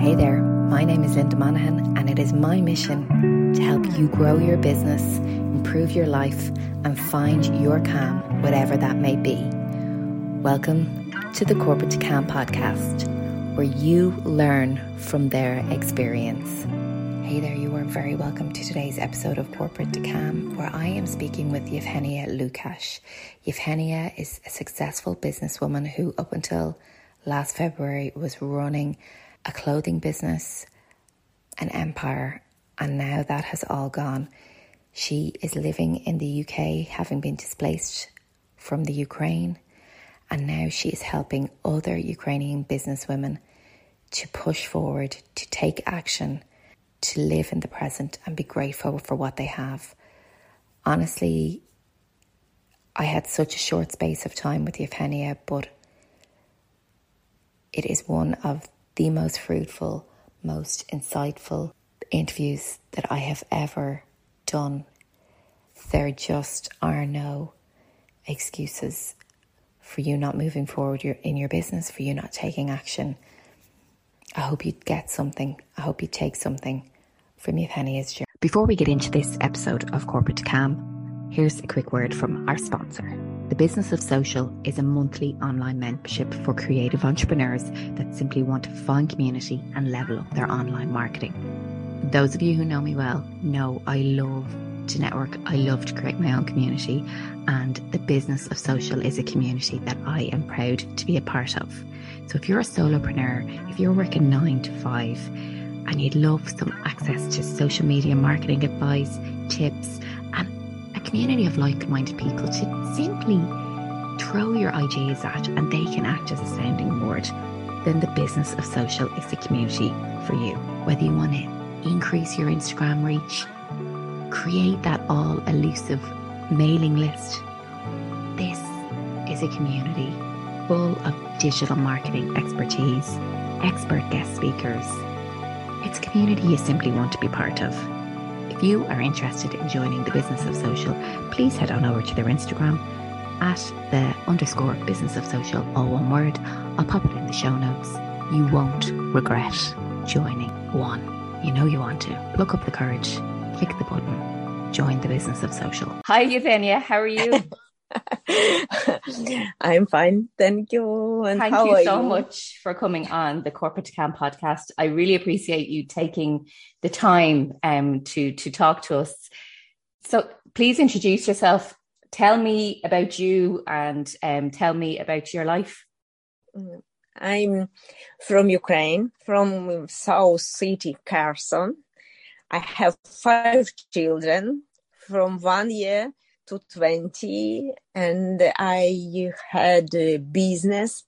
Hey there, my name is Linda Monaghan, and it is my mission to help you grow your business, improve your life, and find your calm, whatever that may be. Welcome to the Corporate to Calm podcast, where you learn from their experience. Hey there, you are very welcome to today's episode of Corporate to Calm, where I am speaking with Yevhenia Lukash. Yevhenia is a successful businesswoman who, up until last February, was running a clothing business, an empire, and now that has all gone. She is living in the UK, having been displaced from the Ukraine, and now she is helping other Ukrainian businesswomen to push forward, to take action, to live in the present and be grateful for what they have. Honestly, I had such a short space of time with Yevhenia, but it is one of the most fruitful, most insightful interviews that I have ever done. There just are no excuses for you not moving forward in your business, for you not taking action. I hope you get something. I hope you take something from your Yevhenia's journey. Before we get into this episode of Corporate Calm, here's a quick word from our sponsor. The Business of Social is a monthly online membership for creative entrepreneurs that simply want to find community and level up their online marketing. Those of you who know me well know I love to network, I love to create my own community, and the Business of Social is a community that I am proud to be a part of. So if you're a solopreneur, if you're working nine to five, and you'd love some access to social media marketing advice, tips, a community of like minded people to simply throw your ideas at and they can act as a sounding board, then the business of social is the community for you. Whether you want to increase your Instagram reach, create that all elusive mailing list, this is a community full of digital marketing expertise, expert guest speakers. It's a community you simply want to be part of. If you are interested in joining the business of social, please head on over to their Instagram at the underscore business of social, all one word. I'll pop it in the show notes. You won't regret joining one. You know you want to. Look up the courage, click the button, join the business of social. Hi, Yevhenia. How are you? I'm fine, thank you. And thank you so you? much for coming on the Corporate to Calm podcast. I really appreciate you taking the time um, to to talk to us. So please introduce yourself. Tell me about you and um, tell me about your life. Mm, I'm from Ukraine, from South City, Kherson. I have five children from one year to 20 and I had a business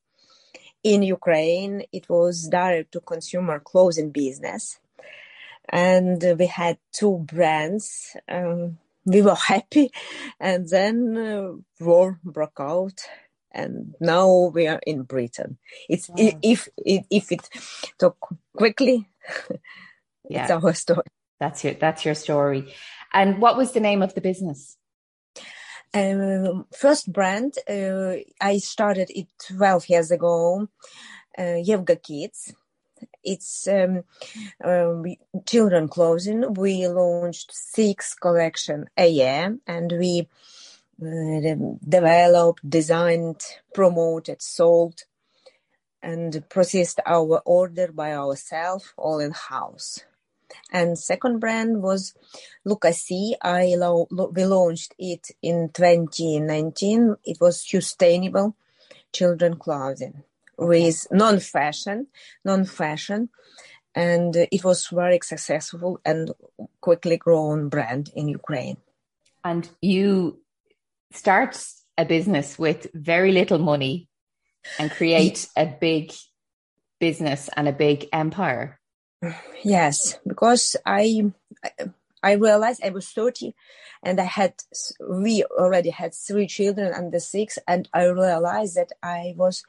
in Ukraine. It was direct to consumer clothing business. And we had two brands. Um, we were happy. And then uh, war broke out. And now we are in Britain. It's wow. if, if if it took quickly, yeah. it's our story. That's your that's your story. And what was the name of the business? Um, first brand uh, I started it 12 years ago, uh, Yevga Kids. It's um, um, children clothing. We launched six collection a year, and we uh, developed, designed, promoted, sold, and processed our order by ourselves, all in house. And second brand was Lucasi. I lo- we launched it in 2019. It was sustainable children clothing with non-fashion, non-fashion, and it was very successful and quickly grown brand in Ukraine. And you start a business with very little money and create a big business and a big empire. Yes, because I I realized I was 30 and I had we already had three children under six and I realized that I was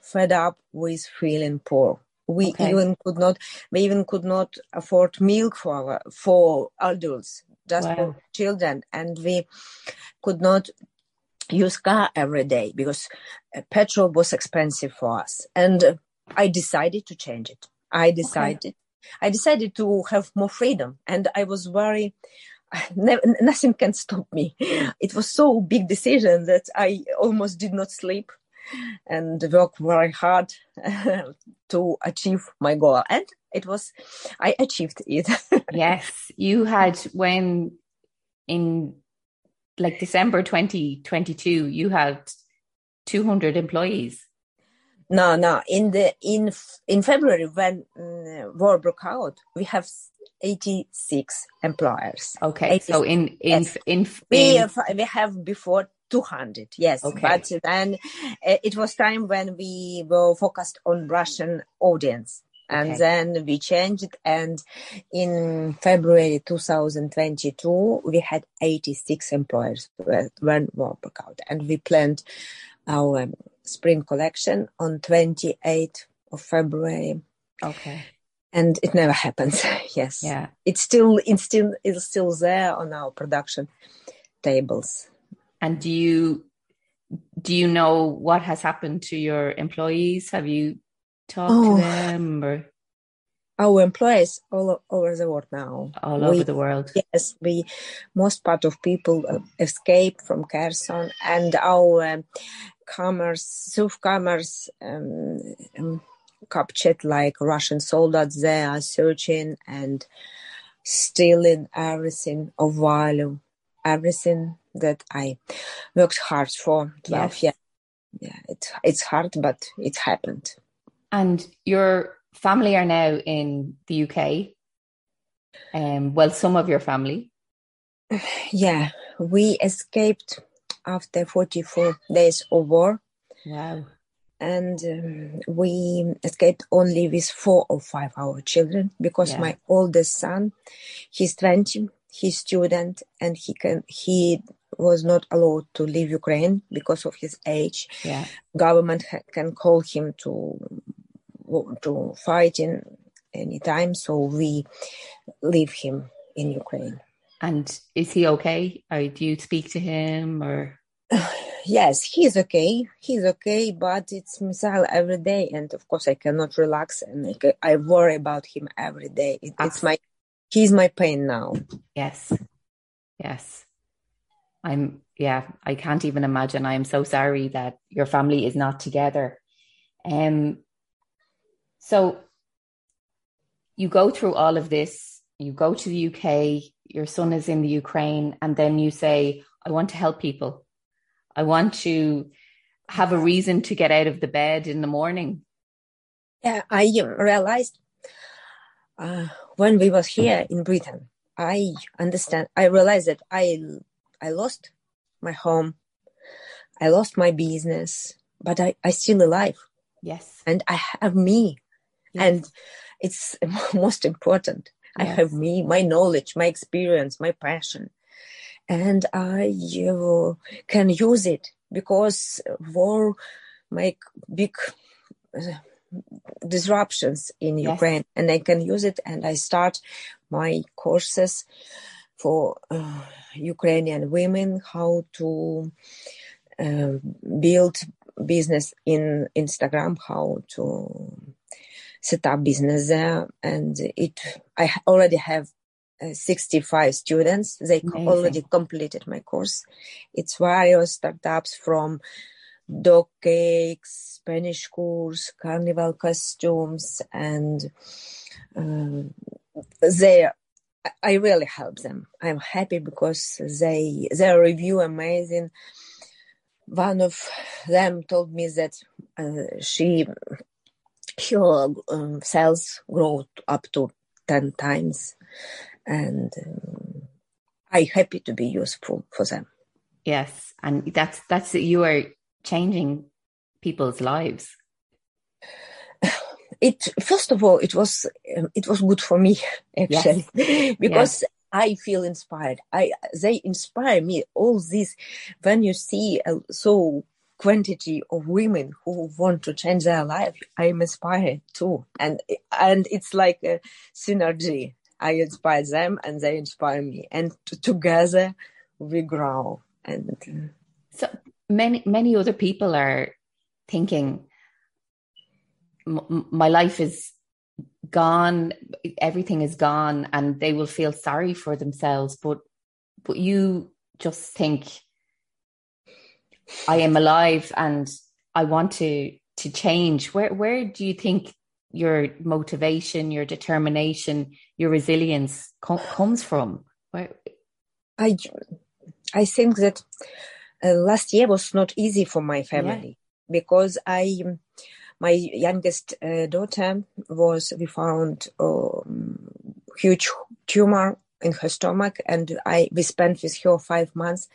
fed up with feeling poor. We okay. even could not we even could not afford milk for for adults, just wow. for children and we could not use car every day because uh, petrol was expensive for us and I decided to change it I decided. Okay. I decided to have more freedom, and I was very. Never, nothing can stop me. It was so big decision that I almost did not sleep and work very hard to achieve my goal. And it was, I achieved it. yes, you had when in like December 2022, you had 200 employees. No, no. In the in in February when uh, war broke out, we have 86 employers. Okay, 86. so in in yes. in, in we have, we have before 200 yes okay. but then uh, it was time when we were focused on russian audience and okay. then we changed and in february 2022 we had 86 employers when war broke out and we planned our um, spring collection on 28th of february okay and it never happens yes yeah it's still it's still it's still there on our production tables and do you do you know what has happened to your employees? Have you talked oh, to them or? Our employees all over the world now. All we, over the world. Yes, we most part of people uh, escape from Kherson, and our commerce, Surf commerce, um, um, captured like Russian soldiers. They are searching and stealing everything of value, everything that I worked hard for 12 yes. years. Yeah, it's it's hard, but it happened. And your family are now in the UK. Um, well, some of your family. Yeah, we escaped after 44 days of war. Wow. And um, we escaped only with four or five our children because yeah. my oldest son, he's 20, he's student and he can, he was not allowed to leave Ukraine because of his age. Yeah. Government ha- can call him to to fight in any time, so we leave him in Ukraine. And is he okay? Or do you speak to him or? yes, he's okay. He's okay, but it's missile every day, and of course I cannot relax, and I, I worry about him every day. It, it's my, he's my pain now. Yes, yes. I'm, yeah, I can't even imagine. I am so sorry that your family is not together. Um, so you go through all of this, you go to the UK, your son is in the Ukraine, and then you say, I want to help people. I want to have a reason to get out of the bed in the morning. Yeah, I realized uh, when we was here in Britain, I understand. I realized that I I lost my home. I lost my business, but I, I still alive. Yes. And I have me. Yes. And it's most important. Yes. I have me, my knowledge, my experience, my passion. And I uh, can use it because war make big uh, disruptions in yes. Ukraine and I can use it and I start my courses for uh, Ukrainian women how to uh, build business in Instagram, how to set up business there, and it. I already have uh, 65 students. They Amazing. already completed my course. It's various startups from dog cakes, Spanish course, carnival costumes, and uh, they I really help them. I'm happy because they their review amazing. One of them told me that uh, she her um, sales grow up to ten times, and um, I'm happy to be useful for them. Yes, and that's that's you are changing people's lives it first of all it was um, it was good for me actually yes. because yes. I feel inspired. I they inspire me. All this when you see a, so quantity of women who want to change their life, I'm inspired too, and and it's like a synergy. I inspire them, and they inspire me, and t- together we grow. And so many many other people are thinking my life is gone, everything is gone, and they will feel sorry for themselves. But but you just think, I am alive and I want to to change. Where where do you think your motivation, your determination, your resilience com- comes from? Where? I I think that uh, last year was not easy for my family yeah. because I my youngest uh, daughter was we found um, huge tumor in her stomach and I we spent with her five months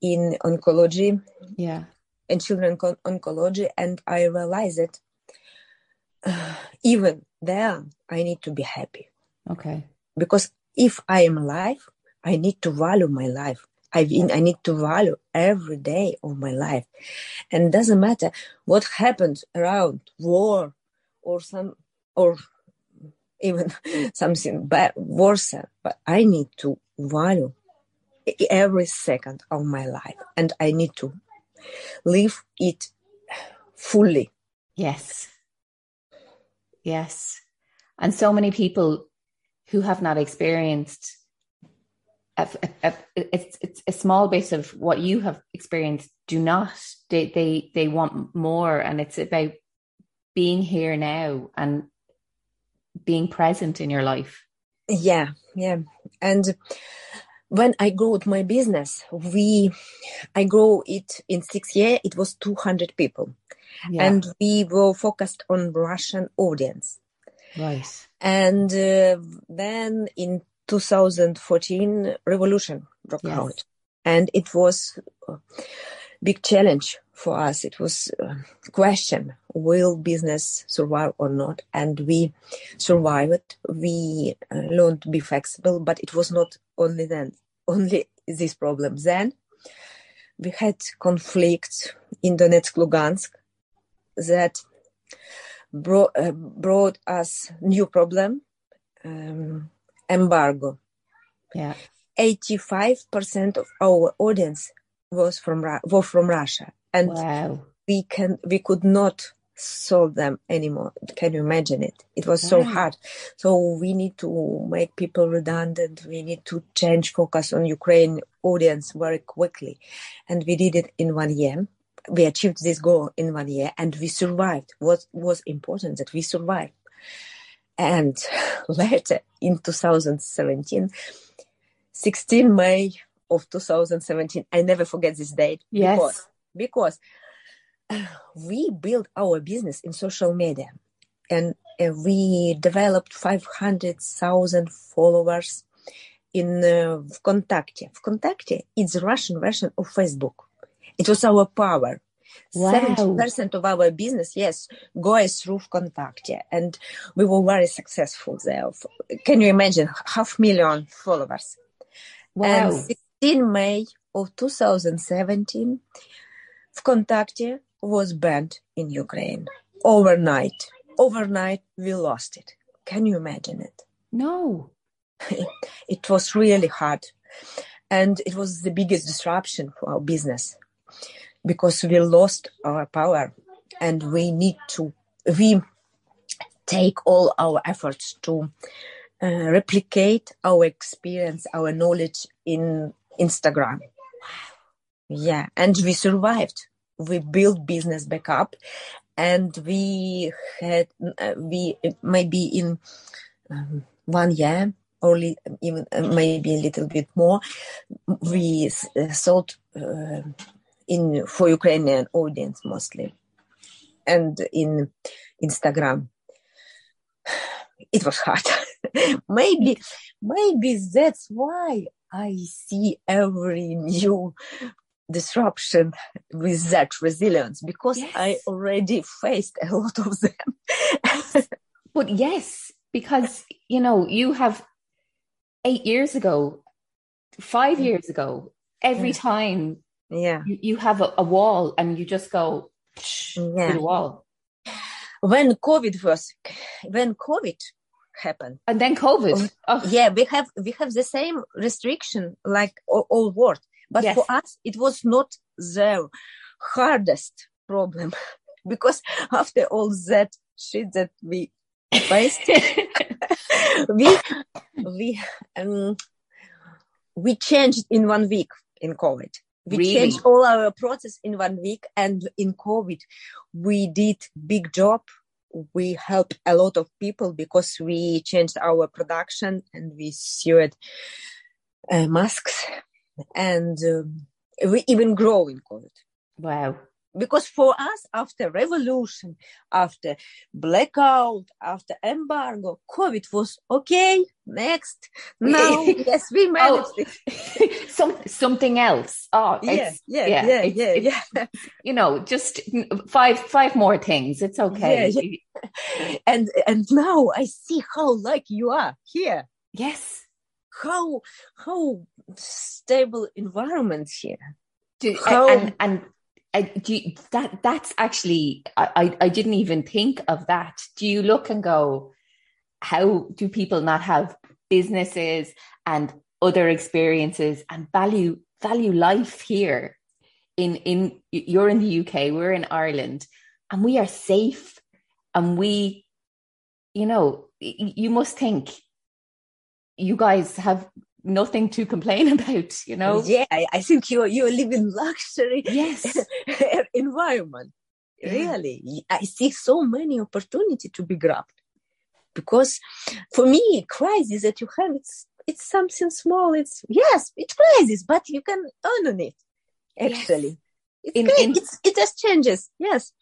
in oncology yeah in children oncology and I realized that uh, even there I need to be happy okay because if I am alive I need to value my life I mean, I need to value every day of my life. And doesn't matter what happens around war or some, or even something bad, worse, but I need to value every second of my life and I need to live it fully. Yes. Yes. And so many people who have not experienced a, a, it's it's a small bit of what you have experienced do not they they they want more. And it's about being here now and being present in your life. Yeah yeah. And when i grew my business we i grew it in six years it was 200 people yeah. and we were focused on russian audience. Right. And uh, then in 2014 revolution broke yes. out. And it was a big challenge for us. It was a question will business survive or not? And we survived. We uh, learned to be flexible but it was not only then only this problem. Then we had conflicts in donetsk lugansk that brought, uh, brought us new problem um, embargo. Yeah. 85% of our audience was from were from Russia, and wow. we can we could not solve them anymore. Can you imagine it? It was so hard. So we need to make people redundant. We need to change focus on Ukraine audience very quickly, and we did it in one year. We achieved this goal in one year, and we survived. What was important that we survived. And later in 2017, 16 May of 2017, I never forget this date. Yes. Because, because we built our business in social media and uh, we developed 500,000 followers in uh, VKontakte. VKontakte is the Russian version of Facebook. It was our power. Seventy wow. percent of our business, yes, goes through VKontakte, and we were very successful there. Can you imagine half million followers? Wow! And 16 May of 2017, VKontakte was banned in Ukraine overnight. Overnight, we lost it. Can you imagine it? No. it was really hard, and it was the biggest disruption for our business because we lost our power and we need to we take all our efforts to uh, replicate our experience our knowledge in instagram. Yeah and we survived. We built business back up and we had uh, we maybe in um, one year or even uh, maybe a little bit more we uh, sold uh, in for Ukrainian audience mostly, and in Instagram. It was hard. maybe, maybe that's why I see every new disruption with that resilience because yes. I already faced a lot of them. but yes, because you know, you have eight years ago, five mm. years ago, every yeah. time yeah you, you have a, a, wall and you just go yeah. the wall when covid was when covid happened and then covid oh. yeah we have we have the same restriction like all, all world but yes. for us it was not the hardest problem because after all that shit that we First, we we um, we changed in one week in COVID. We Really? changed all our process in one week, and in COVID, we did big job. We helped a lot of people because we changed our production and we sewed uh, masks, and um, we even grow in COVID Wow. Because for us after revolution after blackout after embargo covid was okay next now yes we oh. managed it Some something else. Oh, yeah yeah yeah, yeah it's- yeah it's- yeah you know, just five five more things. It's okay. and and now i see how like you are here Yes. how how stable environment here Do, How- and and do you, that that's actually I, I I didn't even think of that. Do you look and go, how do people not have businesses and other experiences and value value life here? In in you're in the UK, we're in Ireland, and we are safe, and we, you know, you must think you guys have nothing to complain about. You know, yeah I, think you you live in luxury yes. environment. Yeah. Really, I see so many opportunity to be grabbed because for me, crisis that you have it's it's something small. It's yes, it's crisis, but you can earn on it. Actually, it's In- in- it's, it just changes. Yes,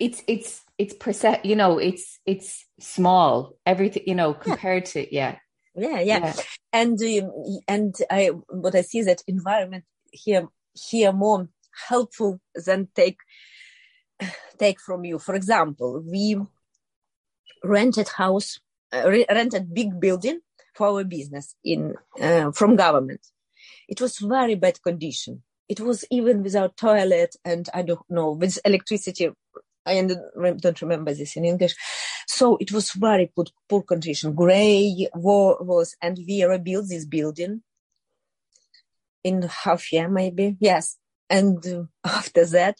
it's it's it's percent you know it's it's small everything you know compared to yeah yeah, yeah. And um, and I what I see is that environment here here more helpful than take take from you. For example, we rented house, uh, re- rented big building for our business in uh, from government. It was very bad condition. It was even without toilet and I don't know with electricity. I don't remember this in English. So it was very poor, poor condition. Gray wa- was, and we rebuilt this building in half year maybe. Yes. And after that,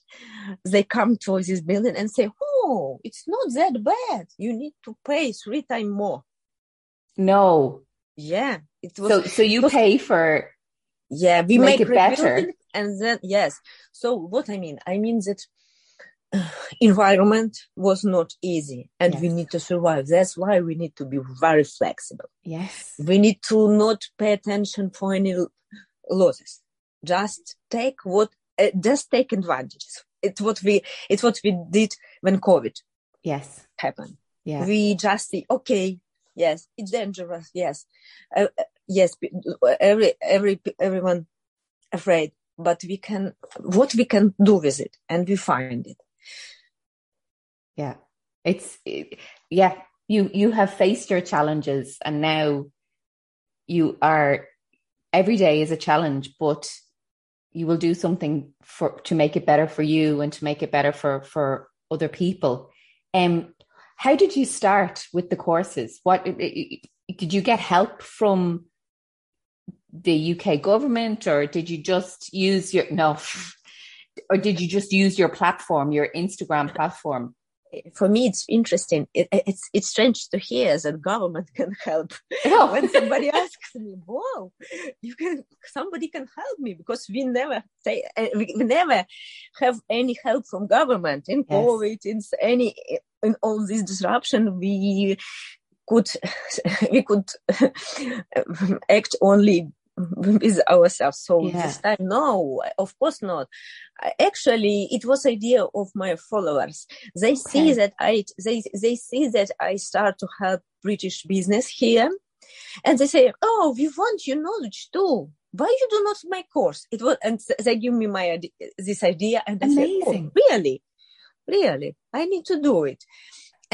they come to this building and say, "Oh, it's not that bad. You need to pay three times more." no Yeah, it was. so so you was- pay for yeah, we make make, it better. and then yes. So what I mean, I mean that environment was not easy, and we need to survive. That's why we need to be very flexible. yes We need to not pay attention for any losses. Just take what, uh, just take advantages. It's what we, it's what we did when COVID yes happened. yeah We just see, okay, yes, it's dangerous. Yes, uh, uh, yes. Every, every, everyone afraid, but we can, what we can do with it, and we find it. Yeah. It's it- yeah you you have faced your challenges and now you are every day is a challenge but you will do something for to make it better for you and to make it better for for other people. Um how did you start with the courses? What did you get help from the UK government or did you just use your no or did you just use your platform your Instagram platform For me, it's interesting. It, it's it's strange to hear that government can help. Oh. when somebody asks me, "Wow, you can somebody can help me," because we never say uh, we we never have any help from government in Yes. COVID, in any in all this disruption. We could we could act only with ourselves. So Yeah. this time, no, of course not. Actually, it was idea of my followers. They see that I they they see that I start to help British business here, and they say, "Oh, we want your knowledge too. Why you do not make course?" It was, and they give me my this idea, and I say, "Oh, really, really, I need to do it."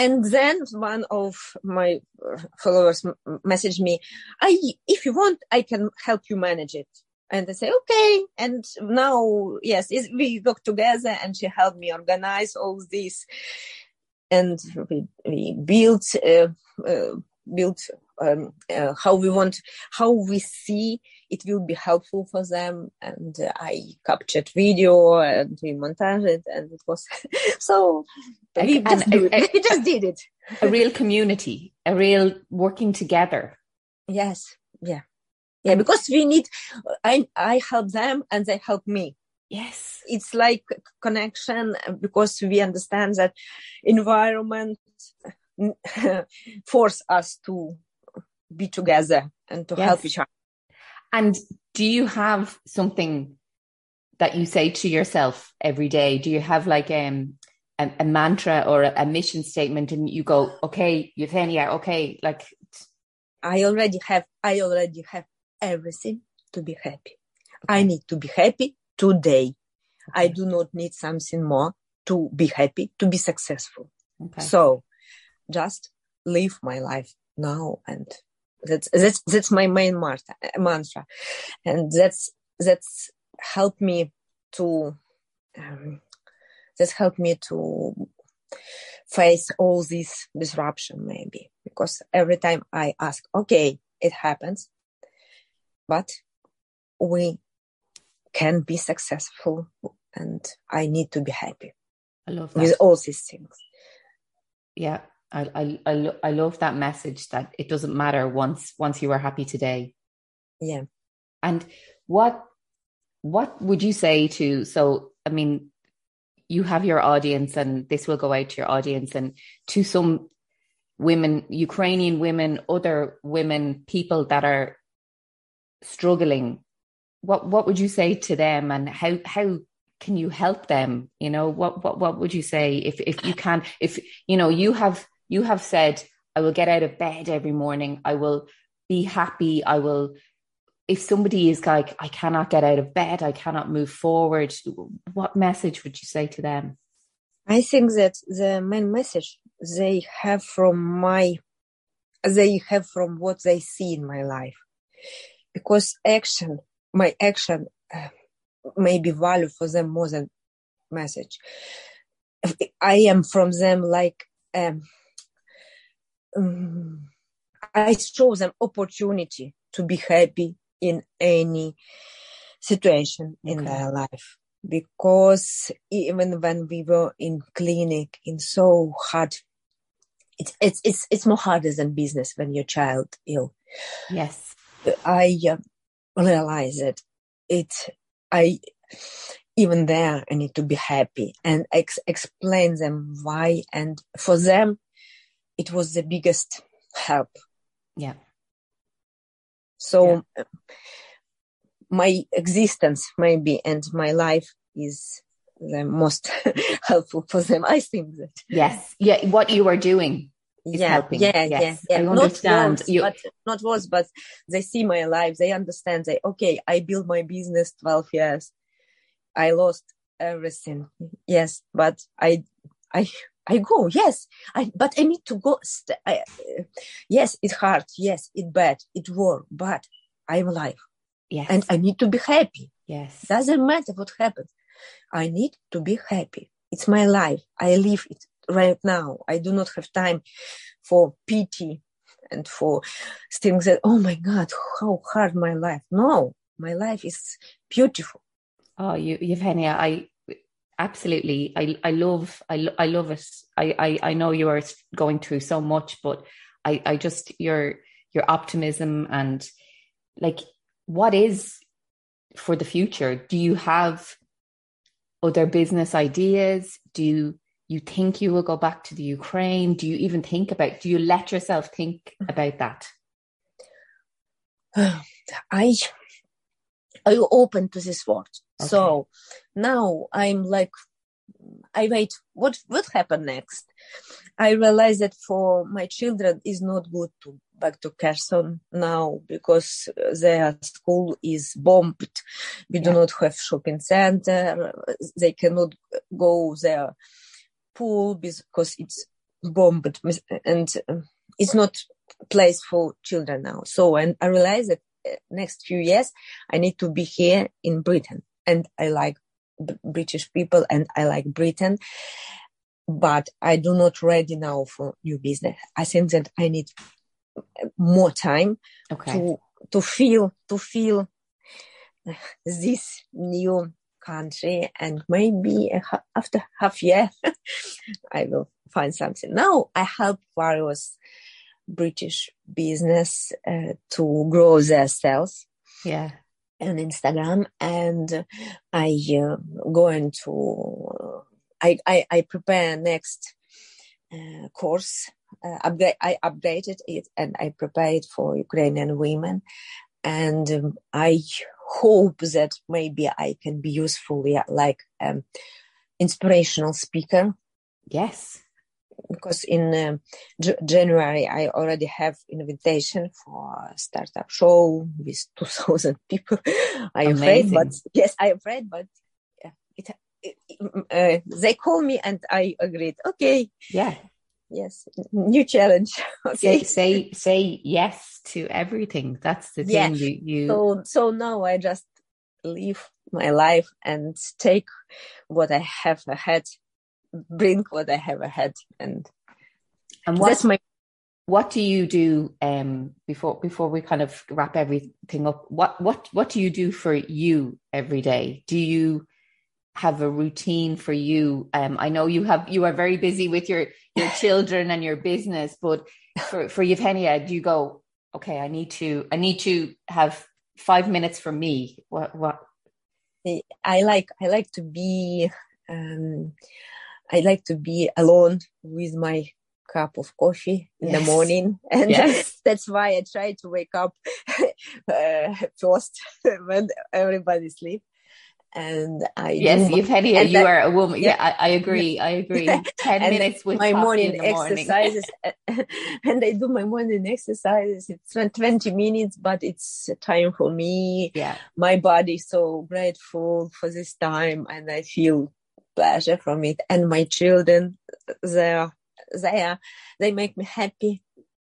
And then one of my uh, followers messaged me, I, if you want, I can help you manage it. And I say, okay. And now, yes, we work together and she helped me organize all this. And we, we built, uh, uh, built, um, uh, how we want, how we see it will be helpful for them. And uh, I captured video and we montage it and it was, so we And- just, and- it. we just did it. a real community, a real working together. Yes, yeah, yeah. Because we need. I I help them and they help me. Yes, it's like connection because we understand that environment force us to be together and to yes. help each other. And do you have something that you say to yourself every day? Do you have like um, a, a mantra or a, a, mission statement and you go, okay, Eugenia, okay, like. I already have, I already have everything to be happy. I need to be happy today. I do not need something more to be happy, to be successful. Okay. So just live my life now and that's that's that's my main mantra mantra, and that's that's helped me to um, that's helped me to face all this disruption maybe. Because every time i ask okay it happens but we can be successful and i need to be happy i love that. with all these things. Yeah I, I i i love that message that it doesn't matter once once you are happy today. Yeah. And what what would you say to so i mean you have your audience and this will go out to your audience and to some women ukrainian women other women people that are struggling what what would you say to them and how how can you help them? You know what what what would you say if if you can if you know you have you have said i will get out of bed every morning i will be happy i will if somebody is like, I cannot get out of bed, I cannot move forward, what message would you say to them? I think that the main message they have from my, they have from what they see in my life. Because action, my action uh, may be value for them more than message. I am from them like, um, um, I show them opportunity to be happy, in any situation okay. in their life. Because even when we were in clinic in so hard it's it's it's, it's more harder than business when your child ill. Yes. I uh, realize that it i even there i need to be happy and ex- explain them why and for them it was the biggest help yeah so yeah. my existence maybe and my life is the most helpful for them. I think that. Yes. Yeah. What you are doing. yeah, helping. yeah, yes. yeah, yeah. I understand. Not words, you... but not words, but they see my life. They understand. They okay. I built my business twelve years. I lost everything. Yes, but I, I, I go. Yes, I. But I need to go. St- I, uh, yes, it's hard. Yes, it's bad. It war. But I'm alive. Yes. And I need to be happy. Yes. Doesn't matter what happens. I need to be happy. It's my life. I live it right now. I do not have time for pity and for things that, oh my God, how hard my life. No, my life is beautiful. Oh, you, Eugenia, I absolutely, I, I love, I, I love it. I, I, I know you are going through so much, but I, I just, your, your optimism and like what is for the future? Do you have other business ideas? Do you, you think you will go back to the Ukraine? Do you even think about, do you let yourself think about that? I, I open to this world. Okay. So now I'm like, I wait, what, what happened next? I realize that for my children is not good to back to Kherson now because their school is bombed. We yeah. do not have shopping center. They cannot go their pool because it's bombed and it's not place for children now. So, and I realize that uh, next few years I need to be here in Britain and I like British people and I like Britain but I do not ready now for new business. I think that I need more time okay. to to feel to feel this new country and maybe after half year I will find something. Now I help various British business uh, to grow their sales. Yeah. On Instagram, and I uh, going to I, I I prepare next uh, course. Uh, upgrade, I updated it and I prepared for Ukrainian women, and um, I hope that maybe I can be useful, yeah, like um, inspirational speaker. Yes, because in uh, J- January I already have invitation for a startup show with 2000 people. I'm afraid, but yes, I'm afraid, but yeah, it, it, uh, they call me and I agreed. Okay. Yeah. Yes. New challenge. okay. Say, say, say yes to everything. That's the thing yeah. you, you. So, so now I just live my life and take what I have ahead bring what I have ahead and and what's my what do you do um before before we kind of wrap everything up what what what do you do for you every day? Do you have a routine for you? Um i know you have you are very busy with your your children and your business but for for Evgenia do you go okay i need to i need to have 5 minutes for me. What what? I like i like to be um I like to be alone with my cup of coffee in yes. the morning. And yes. that's why i try to wake up uh, first when everybody sleep. And i yes Evgenia, you are a woman. Yeah, yeah I, I, agree. I agree. 10 minutes with my morning morning. exercises and i do my morning exercises. It's 20 minutes but it's time for me. Yeah. My body so grateful for this time and i feel pleasure from it. And my children, they are, they are, they make me happy.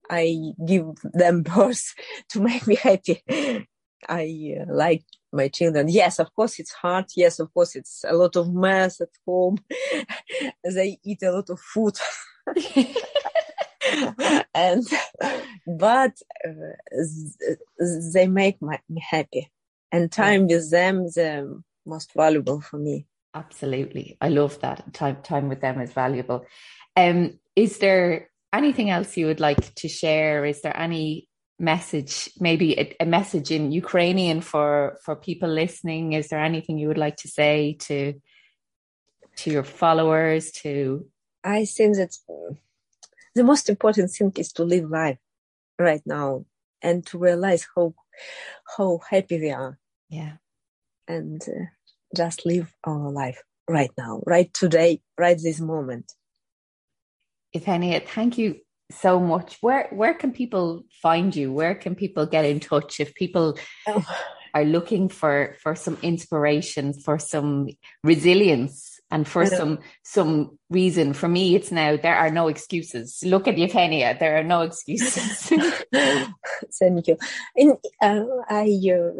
I give them birth to make me happy. I uh, like my children. Yes, of course it's hard. Yes, of course it's a lot of mess at home. they eat a lot of food. and but uh, they make my, me happy and time with them the most valuable for me Absolutely. I love that. Time time with them is valuable. Um, is there anything else you would like to share? Is there any message, maybe a, a, message in Ukrainian for for people listening? Is there anything you would like to say to to your followers? To I think that the most important thing is to live life right now and to realize how how happy we are. Yeah, and. Uh, just live our life right now, right today, right this moment. Evgenia, thank you so much. Where where can people find you? Where can people get in touch if people oh. are looking for for some inspiration, for some resilience? And for some some reason for me it's now there are no excuses. Look at Evgenia there are no excuses. Thank you. In uh, i uh,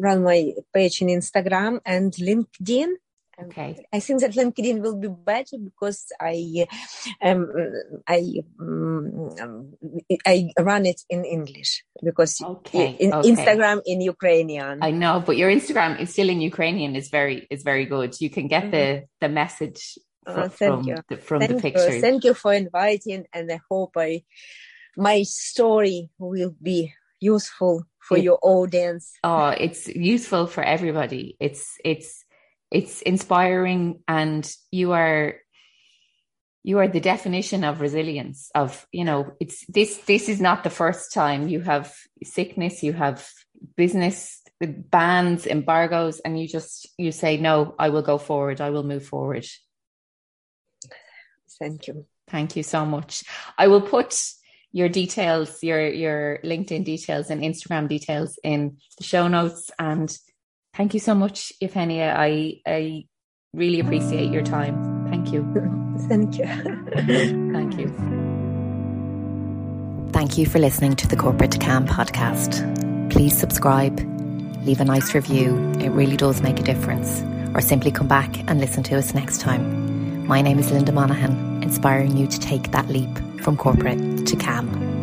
run my page in instagram and linkedin Okay. I think that LinkedIn will be better because I, um, I, um, I run it in English because okay. in okay. Instagram in Ukrainian. I know, but your Instagram is still in Ukrainian is very is very good. You can get mm-hmm. the the message from, oh, from the, from thank the pictures. You. Thank you for inviting, and I hope I my story will be useful for it, your audience. Oh, it's useful for everybody. It's it's it's inspiring and you are you are the definition of resilience of you know it's this this is not the first time you have sickness you have business bans embargoes and you just you say no i will go forward i will move forward. Thank you. Thank you so much. I will put your details your your linkedin details and instagram details in the show notes and Thank you so much, Evgenia. I, I really appreciate your time. Thank you. Thank you. Thank you. Thank you for listening to the Corporate to Calm podcast. Please subscribe, leave a nice review. It really does make a difference. Or simply come back and listen to us next time. My name is Linda Monaghan, inspiring you to take that leap from corporate to calm.